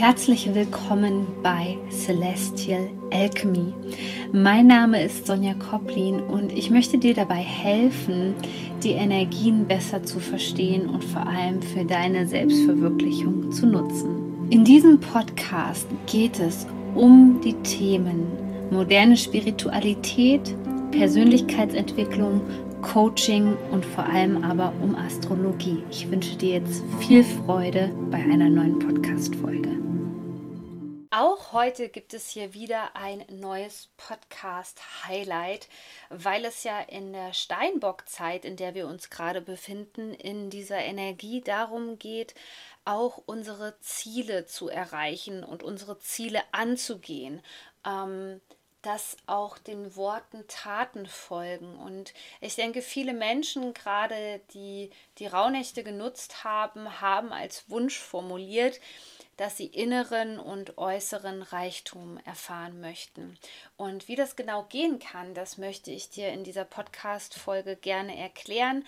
Herzlich willkommen bei Celestial Alchemy. Mein Name ist Sonja Koplin und ich möchte dir dabei helfen, die Energien besser zu verstehen und vor allem für deine Selbstverwirklichung zu nutzen. In diesem Podcast geht es um die Themen moderne Spiritualität, Persönlichkeitsentwicklung, Coaching und vor allem aber um Astrologie. Ich wünsche dir jetzt viel Freude bei einer neuen Podcast-Folge. Auch heute gibt es hier wieder ein neues Podcast-Highlight, weil es ja in der Steinbock-Zeit, in der wir uns gerade befinden, in dieser Energie darum geht, auch unsere Ziele zu erreichen und unsere Ziele anzugehen. Ähm, dass auch den Worten Taten folgen. Und ich denke, viele Menschen, gerade die die Rauhnächte genutzt haben, haben als Wunsch formuliert, dass sie inneren und äußeren Reichtum erfahren möchten. Und wie das genau gehen kann, das möchte ich dir in dieser Podcast-Folge gerne erklären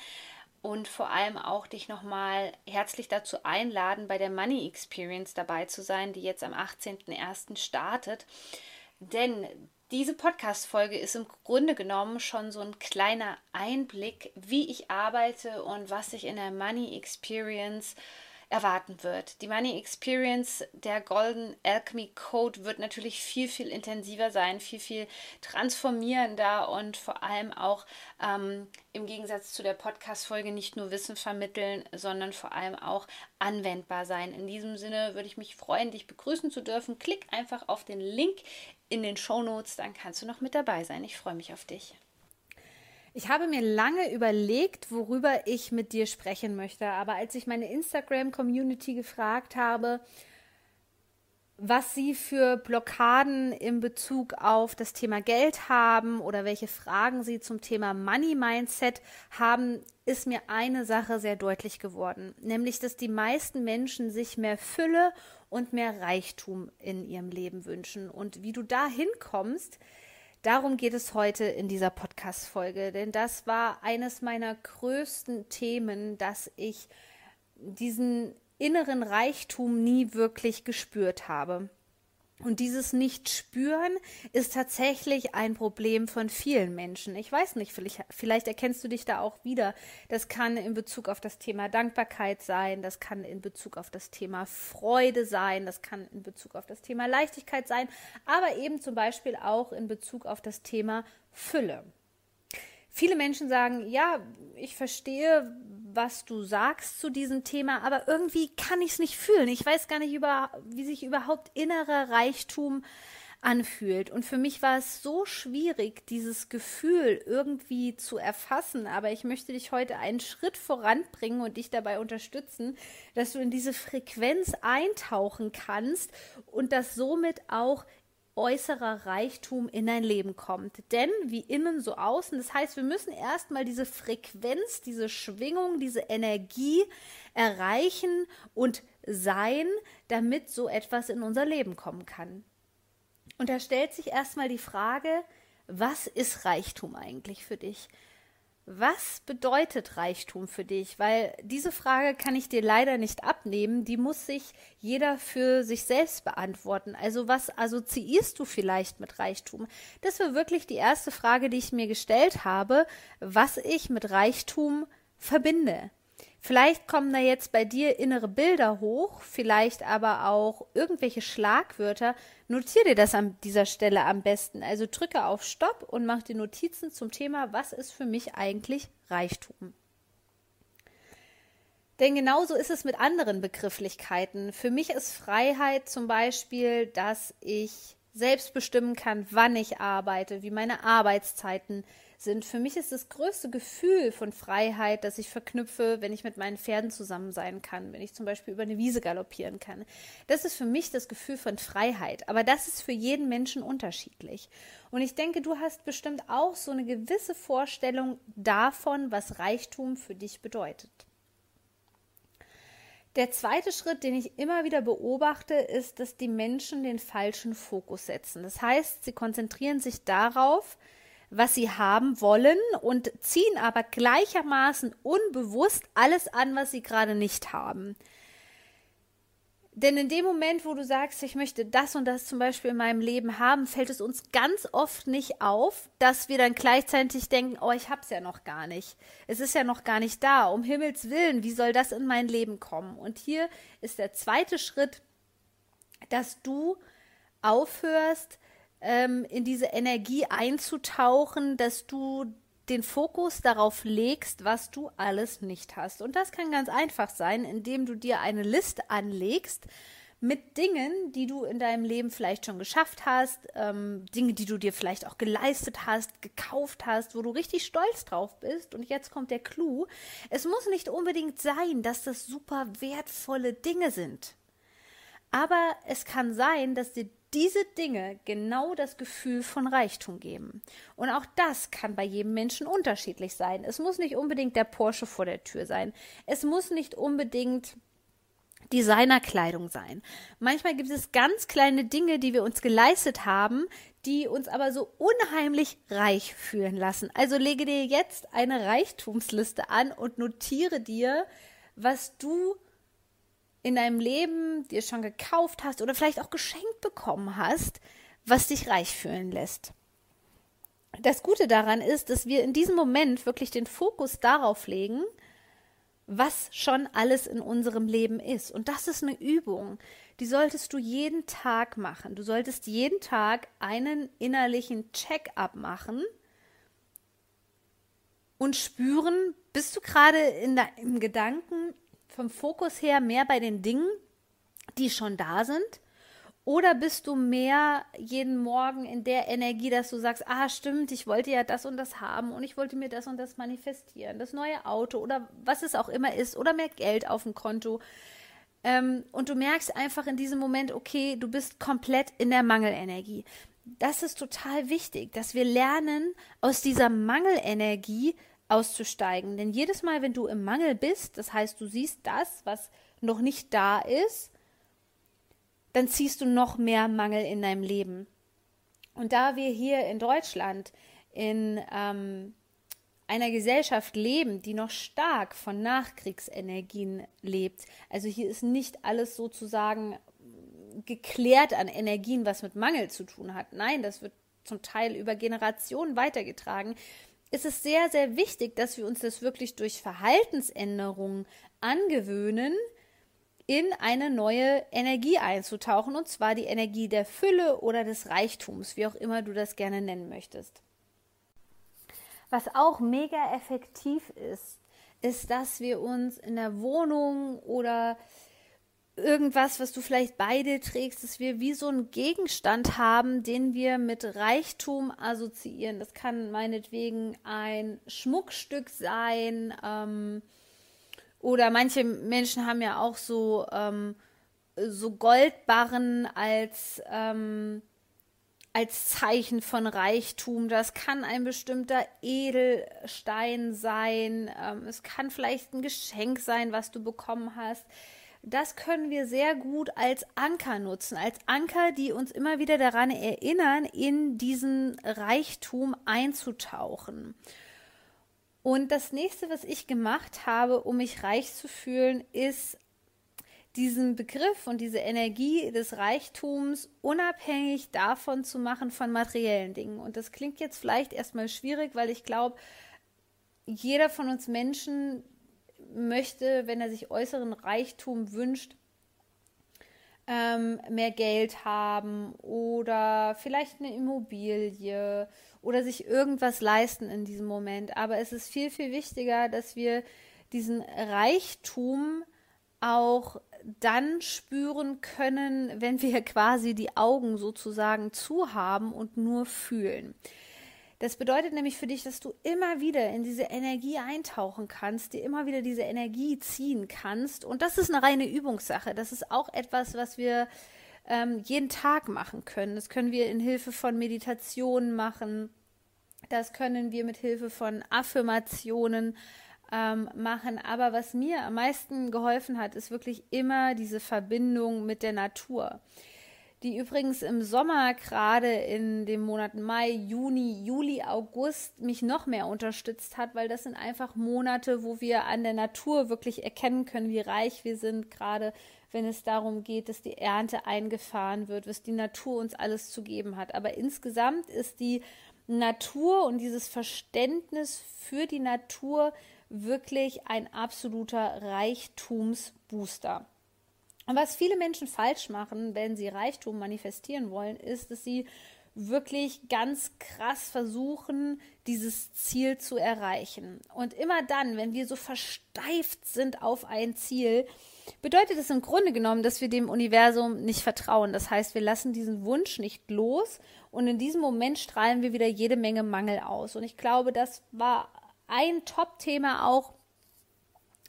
und vor allem auch dich nochmal herzlich dazu einladen, bei der Money Experience dabei zu sein, die jetzt am 18.01. startet. Denn diese Podcast-Folge ist im Grunde genommen schon so ein kleiner Einblick, wie ich arbeite und was ich in der Money Experience erwarten wird. Die Money Experience, der Golden Alchemy Code wird natürlich viel, viel intensiver sein, viel, viel transformierender und vor allem auch ähm, im Gegensatz zu der Podcast-Folge nicht nur Wissen vermitteln, sondern vor allem auch anwendbar sein. In diesem Sinne würde ich mich freuen, dich begrüßen zu dürfen. Klick einfach auf den Link in den Show Notes, dann kannst du noch mit dabei sein. Ich freue mich auf dich. Ich habe mir lange überlegt, worüber ich mit dir sprechen möchte, aber als ich meine Instagram-Community gefragt habe, was sie für Blockaden in Bezug auf das Thema Geld haben oder welche Fragen sie zum Thema Money Mindset haben, ist mir eine Sache sehr deutlich geworden, nämlich dass die meisten Menschen sich mehr Fülle und mehr Reichtum in ihrem Leben wünschen. Und wie du da hinkommst, darum geht es heute in dieser Podcast-Folge. Denn das war eines meiner größten Themen, dass ich diesen inneren Reichtum nie wirklich gespürt habe. Und dieses Nicht-Spüren ist tatsächlich ein Problem von vielen Menschen. Ich weiß nicht, vielleicht, vielleicht, erkennst du dich da auch wieder. Das kann in Bezug auf das Thema Dankbarkeit sein, das kann in Bezug auf das Thema Freude sein, das kann in Bezug auf das Thema Leichtigkeit sein, aber eben zum Beispiel auch in Bezug auf das Thema Fülle. Viele Menschen sagen, ja, ich verstehe, was du sagst zu diesem Thema, aber irgendwie kann ich es nicht fühlen. Ich weiß gar nicht, über, wie sich überhaupt innerer Reichtum anfühlt. Und für mich war es so schwierig, dieses Gefühl irgendwie zu erfassen. Aber ich möchte dich heute einen Schritt voranbringen und dich dabei unterstützen, dass du in diese Frequenz eintauchen kannst und das somit auch äußerer Reichtum in dein Leben kommt. Denn wie innen so außen, das heißt, wir müssen erstmal diese Frequenz, diese Schwingung, diese Energie erreichen und sein, damit so etwas in unser Leben kommen kann. Und da stellt sich erstmal die Frage, was ist Reichtum eigentlich für dich? Was bedeutet Reichtum für dich? Weil diese Frage kann ich dir leider nicht abnehmen. Die muss sich jeder für sich selbst beantworten. Also was assoziierst du vielleicht mit Reichtum? Das war wirklich die erste Frage, die ich mir gestellt habe, was ich mit Reichtum verbinde. Vielleicht kommen da jetzt bei dir innere Bilder hoch, vielleicht aber auch irgendwelche Schlagwörter. Notiere dir das an dieser Stelle am besten. Also drücke auf Stopp und mach dir Notizen zum Thema, was ist für mich eigentlich Reichtum. Denn genauso ist es mit anderen Begrifflichkeiten. Für mich ist Freiheit zum Beispiel, dass ich selbst bestimmen kann, wann ich arbeite, wie meine Arbeitszeiten sind. Für mich ist das größte Gefühl von Freiheit, das ich verknüpfe, wenn ich mit meinen Pferden zusammen sein kann, wenn ich zum Beispiel über eine Wiese galoppieren kann. Das ist für mich das Gefühl von Freiheit. Aber das ist für jeden Menschen unterschiedlich. Und ich denke, du hast bestimmt auch so eine gewisse Vorstellung davon, was Reichtum für dich bedeutet. Der zweite Schritt, den ich immer wieder beobachte, ist, dass die Menschen den falschen Fokus setzen. Das heißt, sie konzentrieren sich darauf, was sie haben wollen und ziehen aber gleichermaßen unbewusst alles an, was sie gerade nicht haben. Denn in dem Moment, wo du sagst, ich möchte das und das zum Beispiel in meinem Leben haben, fällt es uns ganz oft nicht auf, dass wir dann gleichzeitig denken, oh, ich hab's ja noch gar nicht. Es ist ja noch gar nicht da. Um Himmels Willen, wie soll das in mein Leben kommen? Und hier ist der zweite Schritt, dass du aufhörst, ähm, in diese Energie einzutauchen, dass du den Fokus darauf legst, was du alles nicht hast. Und das kann ganz einfach sein, indem du dir eine Liste anlegst mit Dingen, die du in deinem Leben vielleicht schon geschafft hast, ähm, Dinge, die du dir vielleicht auch geleistet hast, gekauft hast, wo du richtig stolz drauf bist. Und jetzt kommt der Clou. Es muss nicht unbedingt sein, dass das super wertvolle Dinge sind. Aber es kann sein, dass dir diese Dinge genau das Gefühl von Reichtum geben. Und auch das kann bei jedem Menschen unterschiedlich sein. Es muss nicht unbedingt der Porsche vor der Tür sein. Es muss nicht unbedingt Designerkleidung sein. Manchmal gibt es ganz kleine Dinge, die wir uns geleistet haben, die uns aber so unheimlich reich fühlen lassen. Also lege dir jetzt eine Reichtumsliste an und notiere dir, was du in deinem Leben dir schon gekauft hast oder vielleicht auch geschenkt bekommen hast, was dich reich fühlen lässt. Das Gute daran ist, dass wir in diesem Moment wirklich den Fokus darauf legen, was schon alles in unserem Leben ist. Und das ist eine Übung, die solltest du jeden Tag machen. Du solltest jeden Tag einen innerlichen Check-up machen und spüren, bist du gerade in im Gedanken vom Fokus her mehr bei den Dingen, die schon da sind? Oder bist du mehr jeden Morgen in der Energie, dass du sagst, ah stimmt, ich wollte ja das und das haben und ich wollte mir das und das manifestieren, das neue Auto oder was es auch immer ist oder mehr Geld auf dem Konto. Ähm, und du merkst einfach in diesem Moment, okay, du bist komplett in der Mangelenergie. Das ist total wichtig, dass wir lernen, aus dieser Mangelenergie auszusteigen. Denn jedes Mal, wenn du im Mangel bist, das heißt, du siehst das, was noch nicht da ist, dann ziehst du noch mehr Mangel in deinem Leben. Und da wir hier in Deutschland in ähm, einer Gesellschaft leben, die noch stark von Nachkriegsenergien lebt, also hier ist nicht alles sozusagen geklärt an Energien, was mit Mangel zu tun hat. Nein, das wird zum Teil über Generationen weitergetragen ist es sehr, sehr wichtig, dass wir uns das wirklich durch Verhaltensänderungen angewöhnen, in eine neue Energie einzutauchen, und zwar die Energie der Fülle oder des Reichtums, wie auch immer du das gerne nennen möchtest. Was auch mega effektiv ist, ist, dass wir uns in der Wohnung oder irgendwas, was du vielleicht beide trägst, dass wir wie so einen Gegenstand haben, den wir mit Reichtum assoziieren. Das kann meinetwegen ein Schmuckstück sein. Ähm, oder manche Menschen haben ja auch so, ähm, so Goldbarren als, ähm, als Zeichen von Reichtum. Das kann ein bestimmter Edelstein sein. Ähm, es kann vielleicht ein Geschenk sein, was du bekommen hast das können wir sehr gut als Anker nutzen, als Anker, die uns immer wieder daran erinnern, in diesen Reichtum einzutauchen. Und das nächste, was ich gemacht habe, um mich reich zu fühlen, ist diesen Begriff und diese Energie des Reichtums unabhängig davon zu machen von materiellen Dingen. Und das klingt jetzt vielleicht erstmal schwierig, weil ich glaube, jeder von uns Menschen möchte, wenn er sich äußeren Reichtum wünscht, ähm, mehr Geld haben oder vielleicht eine Immobilie oder sich irgendwas leisten in diesem Moment. Aber es ist viel, viel wichtiger, dass wir diesen Reichtum auch dann spüren können, wenn wir quasi die Augen sozusagen zu haben und nur fühlen. Das bedeutet nämlich für dich, dass du immer wieder in diese Energie eintauchen kannst, dir immer wieder diese Energie ziehen kannst. Und das ist eine reine Übungssache. Das ist auch etwas, was wir ähm, jeden Tag machen können. Das können wir in Hilfe von Meditationen machen. Das können wir mit Hilfe von Affirmationen ähm, machen. Aber was mir am meisten geholfen hat, ist wirklich immer diese Verbindung mit der Natur die übrigens im Sommer gerade in den Monaten Mai, Juni, Juli, August mich noch mehr unterstützt hat, weil das sind einfach Monate, wo wir an der Natur wirklich erkennen können, wie reich wir sind, gerade wenn es darum geht, dass die Ernte eingefahren wird, was die Natur uns alles zu geben hat. Aber insgesamt ist die Natur und dieses Verständnis für die Natur wirklich ein absoluter Reichtumsbooster. Und was viele Menschen falsch machen, wenn sie Reichtum manifestieren wollen, ist, dass sie wirklich ganz krass versuchen, dieses Ziel zu erreichen. Und immer dann, wenn wir so versteift sind auf ein Ziel, bedeutet es im Grunde genommen, dass wir dem Universum nicht vertrauen. Das heißt, wir lassen diesen Wunsch nicht los und in diesem Moment strahlen wir wieder jede Menge Mangel aus. Und ich glaube, das war ein Top-Thema auch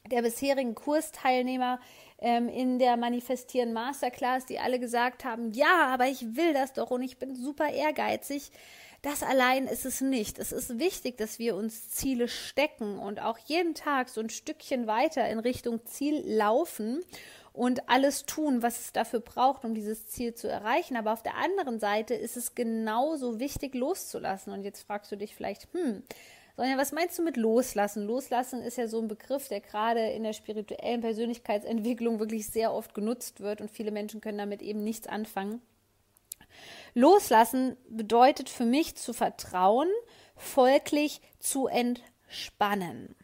der bisherigen Kursteilnehmer ähm, in der Manifestieren Masterclass, die alle gesagt haben, ja, aber ich will das doch und ich bin super ehrgeizig. Das allein ist es nicht. Es ist wichtig, dass wir uns Ziele stecken und auch jeden Tag so ein Stückchen weiter in Richtung Ziel laufen und alles tun, was es dafür braucht, um dieses Ziel zu erreichen. Aber auf der anderen Seite ist es genauso wichtig, loszulassen. Und jetzt fragst du dich vielleicht, hm, Sonja, was meinst du mit loslassen? Loslassen ist ja so ein Begriff, der gerade in der spirituellen Persönlichkeitsentwicklung wirklich sehr oft genutzt wird und viele Menschen können damit eben nichts anfangen. Loslassen bedeutet für mich zu vertrauen, folglich zu entspannen.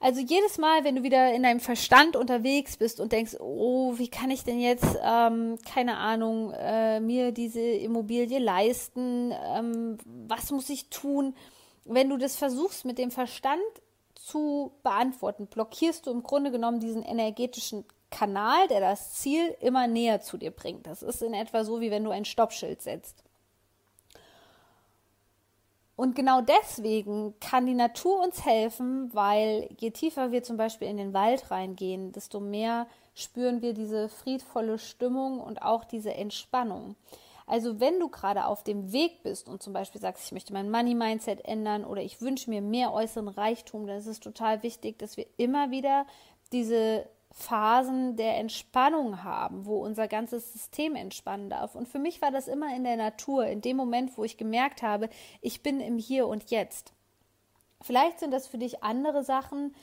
Also jedes Mal, wenn du wieder in deinem Verstand unterwegs bist und denkst, oh, wie kann ich denn jetzt, ähm, keine Ahnung, äh, mir diese Immobilie leisten? Ähm, was muss ich tun? Wenn du das versuchst mit dem Verstand zu beantworten, blockierst du im Grunde genommen diesen energetischen Kanal, der das Ziel immer näher zu dir bringt. Das ist in etwa so, wie wenn du ein Stoppschild setzt. Und genau deswegen kann die Natur uns helfen, weil je tiefer wir zum Beispiel in den Wald reingehen, desto mehr spüren wir diese friedvolle Stimmung und auch diese Entspannung. Also wenn du gerade auf dem Weg bist und zum Beispiel sagst, ich möchte mein Money-Mindset ändern oder ich wünsche mir mehr äußeren Reichtum, dann ist es total wichtig, dass wir immer wieder diese Phasen der Entspannung haben, wo unser ganzes System entspannen darf. Und für mich war das immer in der Natur, in dem Moment, wo ich gemerkt habe, ich bin im Hier und Jetzt. Vielleicht sind das für dich andere Sachen,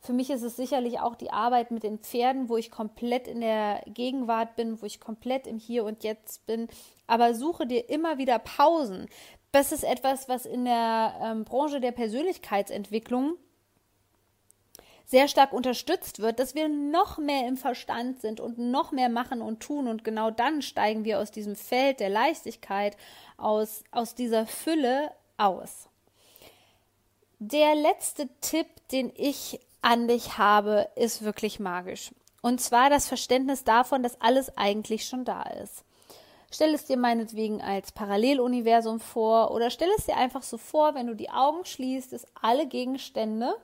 für mich ist es sicherlich auch die Arbeit mit den Pferden, wo ich komplett in der Gegenwart bin, wo ich komplett im Hier und Jetzt bin. Aber suche dir immer wieder Pausen. Das ist etwas, was in der ähm, Branche der Persönlichkeitsentwicklung sehr stark unterstützt wird, dass wir noch mehr im Verstand sind und noch mehr machen und tun. Und genau dann steigen wir aus diesem Feld der Leichtigkeit, aus, aus dieser Fülle aus. Der letzte Tipp, den ich an dich habe, ist wirklich magisch. Und zwar das Verständnis davon, dass alles eigentlich schon da ist. Stell es dir meinetwegen als Paralleluniversum vor oder stell es dir einfach so vor, wenn du die Augen schließt, dass alle Gegenstände,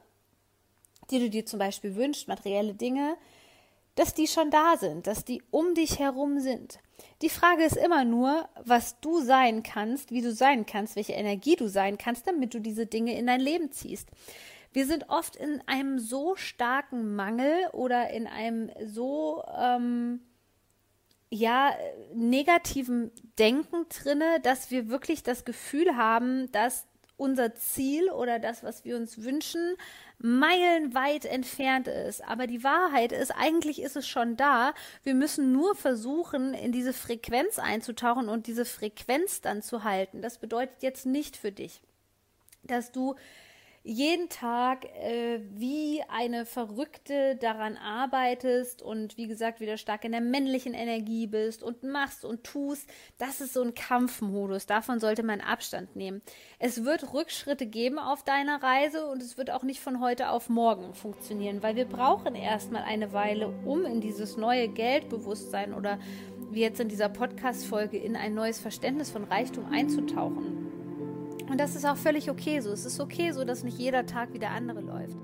die du dir zum Beispiel wünschst, materielle Dinge, dass die schon da sind, dass die um dich herum sind. Die Frage ist immer nur, was du sein kannst, wie du sein kannst, welche Energie du sein kannst, damit du diese Dinge in dein Leben ziehst. Wir sind oft in einem so starken Mangel oder in einem so ähm, ja negativen Denken drinne, dass wir wirklich das Gefühl haben, dass unser Ziel oder das, was wir uns wünschen, meilenweit entfernt ist. Aber die Wahrheit ist, eigentlich ist es schon da. Wir müssen nur versuchen, in diese Frequenz einzutauchen und diese Frequenz dann zu halten. Das bedeutet jetzt nicht für dich, dass du jeden Tag äh, wie eine Verrückte daran arbeitest und wie gesagt wieder stark in der männlichen Energie bist und machst und tust, das ist so ein Kampfmodus. Davon sollte man Abstand nehmen. Es wird Rückschritte geben auf deiner Reise und es wird auch nicht von heute auf morgen funktionieren, weil wir brauchen erstmal eine Weile, um in dieses neue Geldbewusstsein oder wie jetzt in dieser Podcast-Folge in ein neues Verständnis von Reichtum einzutauchen. Und das ist auch völlig okay so. Es ist okay so, dass nicht jeder Tag wie der andere läuft.